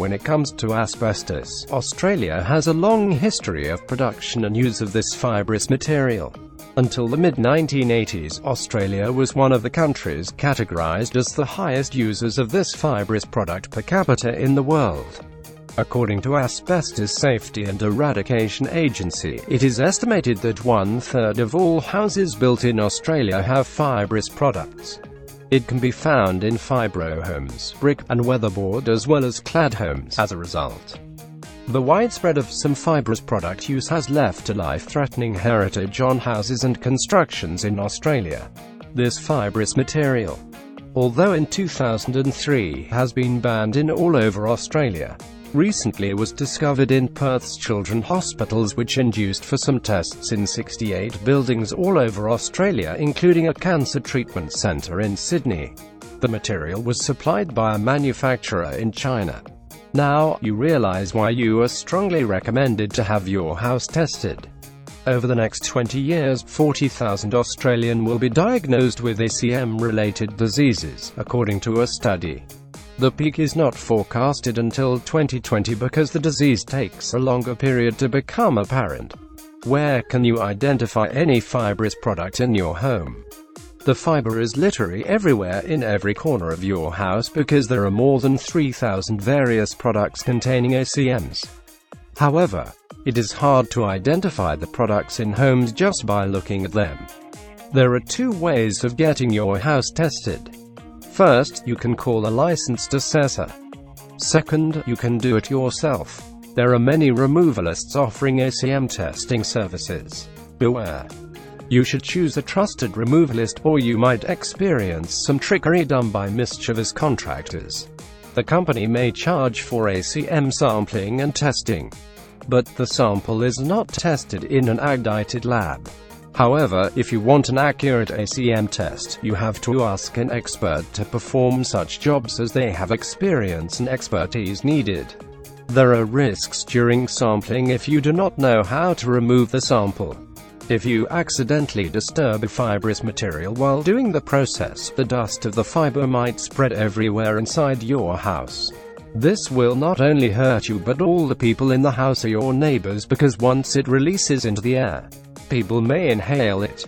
When it comes to asbestos, Australia has a long history of production and use of this fibrous material. Until the mid-1980s, Australia was one of the countries categorized as the highest users of this fibrous product per capita in the world. According to Asbestos Safety and Eradication Agency, it is estimated that one-third of all houses built in Australia have fibrous products. It can be found in fibro homes, brick, and weatherboard as well as clad homes as a result. The widespread of some fibrous product use has left a life-threatening heritage on houses and constructions in Australia. This fibrous material, although in 2003 has been banned in all over Australia, recently was discovered in Perth's children hospitals which induced for some tests in 68 buildings all over Australia including a cancer treatment centre in Sydney. The material was supplied by a manufacturer in China. Now, you realize why you are strongly recommended to have your house tested. Over the next 20 years, 40,000 Australian will be diagnosed with ASEM-related diseases, according to a study. The peak is not forecasted until 2020 because the disease takes a longer period to become apparent. Where can you identify any fibrous product in your home? The fiber is literally everywhere in every corner of your house because there are more than 3,000 various products containing ACMs. However, it is hard to identify the products in homes just by looking at them. There are two ways of getting your house tested. First, you can call a licensed assessor. Second, you can do it yourself. There are many removalists offering ACM testing services. Beware. You should choose a trusted removalist or you might experience some trickery done by mischievous contractors. The company may charge for ACM sampling and testing, but the sample is not tested in an accredited lab. However, if you want an accurate ACM test, you have to ask an expert to perform such jobs as they have experience and expertise needed. There are risks during sampling if you do not know how to remove the sample. If you accidentally disturb a fibrous material while doing the process, the dust of the fiber might spread everywhere inside your house. This will not only hurt you but all the people in the house are your neighbors because once it releases into the air, people may inhale it.